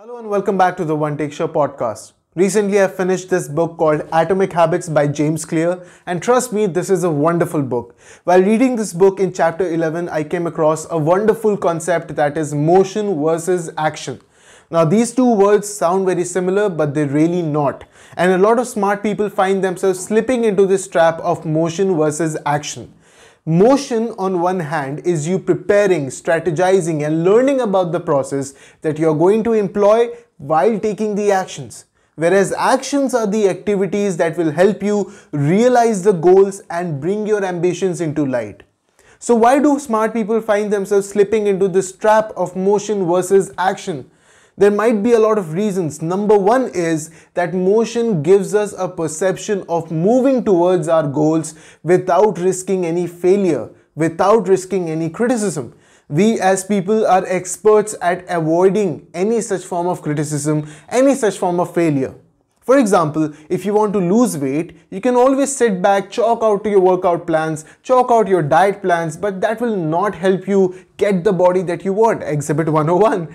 Hello and welcome back to the One Take Show podcast. Recently, I finished this book called Atomic Habits by James Clear, and trust me, this is a wonderful book. While reading this book in chapter 11, I came across a wonderful concept that is motion versus action. Now, these two words sound very similar, but they're really not. And a lot of smart people find themselves slipping into this trap of motion versus action. Motion, on one hand, is you preparing, strategizing, and learning about the process that you're going to employ while taking the actions. Whereas actions are the activities that will help you realize the goals and bring your ambitions into light. So, why do smart people find themselves slipping into this trap of motion versus action? There might be a lot of reasons. Number one is that motion gives us a perception of moving towards our goals without risking any failure, without risking any criticism. We as people are experts at avoiding any such form of criticism, any such form of failure. For example, if you want to lose weight, you can always sit back, chalk out your workout plans, chalk out your diet plans, but that will not help you get the body that you want. Exhibit 101.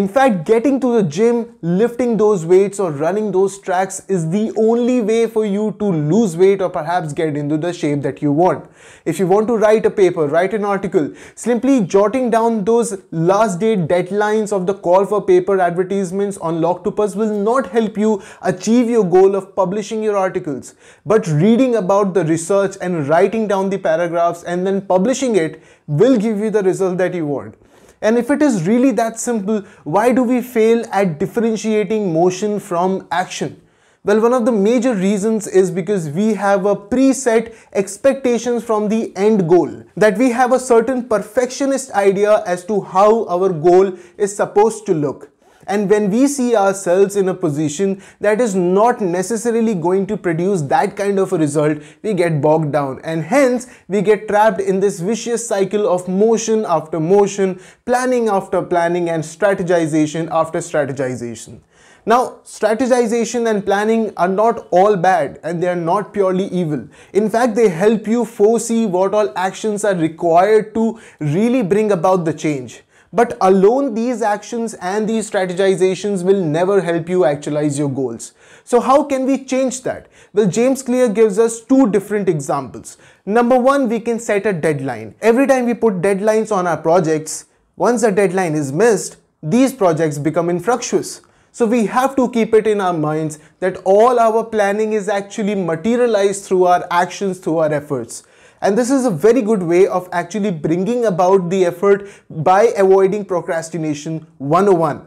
In fact, getting to the gym, lifting those weights or running those tracks is the only way for you to lose weight or perhaps get into the shape that you want. If you want to write a paper, write an article, simply jotting down those last date deadlines of the call for paper advertisements on Lawctopus will not help you achieve your goal of publishing your articles. But reading about the research and writing down the paragraphs and then publishing it will give you the result that you want. And if it is really that simple, why do we fail at differentiating motion from action? Well, one of the major reasons is because we have a preset expectations from the end goal. That we have a certain perfectionist idea as to how our goal is supposed to look. And when we see ourselves in a position that is not necessarily going to produce that kind of a result, we get bogged down. And hence, we get trapped in this vicious cycle of motion after motion, planning after planning, and strategization after strategization. Now, strategization and planning are not all bad and they are not purely evil. In fact, they help you foresee what all actions are required to really bring about the change. But alone these actions and these strategizations will never help you actualize your goals. So how can we change that? Well, James Clear gives us two different examples. Number one, we can set a deadline. Every time we put deadlines on our projects, once a deadline is missed, these projects become infructuous. So we have to keep it in our minds that all our planning is actually materialized through our actions, through our efforts. And this is a very good way of actually bringing about the effort by avoiding procrastination 101.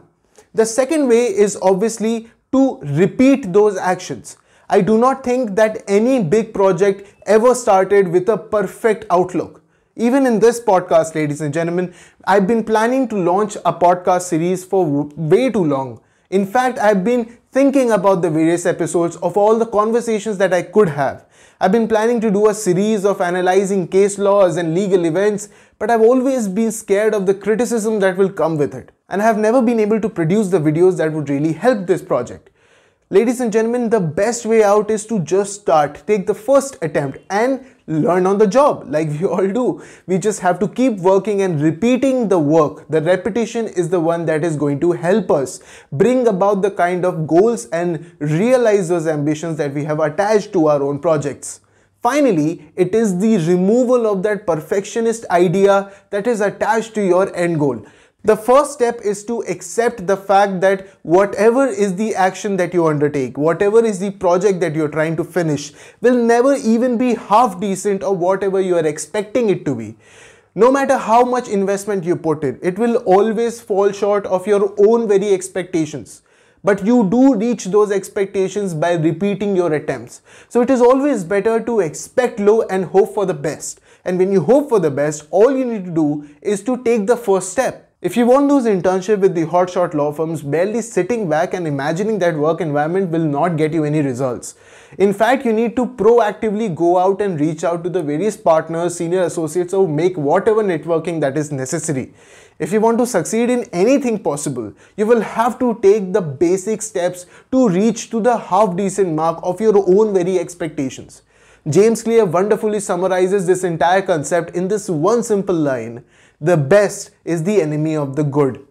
The second way is obviously to repeat those actions. I do not think that any big project ever started with a perfect outlook. Even in this podcast, ladies and gentlemen, I've been planning to launch a podcast series for way too long. In fact, I've been thinking about the various episodes of all the conversations that I could have. I've been planning to do a series of analyzing case laws and legal events, but I've always been scared of the criticism that will come with it. And I have never been able to produce the videos that would really help this project. Ladies and gentlemen, the best way out is to just start, take the first attempt and learn on the job like we all do. We just have to keep working and repeating the work. The repetition is the one that is going to help us bring about the kind of goals and realize those ambitions that we have attached to our own projects. Finally, it is the removal of that perfectionist idea that is attached to your end goal. The first step is to accept the fact that whatever is the action that you undertake, whatever is the project that you're trying to finish, will never even be half decent or whatever you are expecting it to be. No matter how much investment you put in, it will always fall short of your own very expectations but you do reach those expectations by repeating your attempts. So it is always better to expect low and hope for the best. And when you hope for the best, all you need to do is to take the first step. If you want those internship with the hotshot law firms, barely sitting back and imagining that work environment will not get you any results. In fact, you need to proactively go out and reach out to the various partners, senior associates or make whatever networking that is necessary. If you want to succeed in anything possible, you will have to take the basic steps to reach to the half decent mark of your own very expectations. James Clear wonderfully summarizes this entire concept in this one simple line the best is the enemy of the good.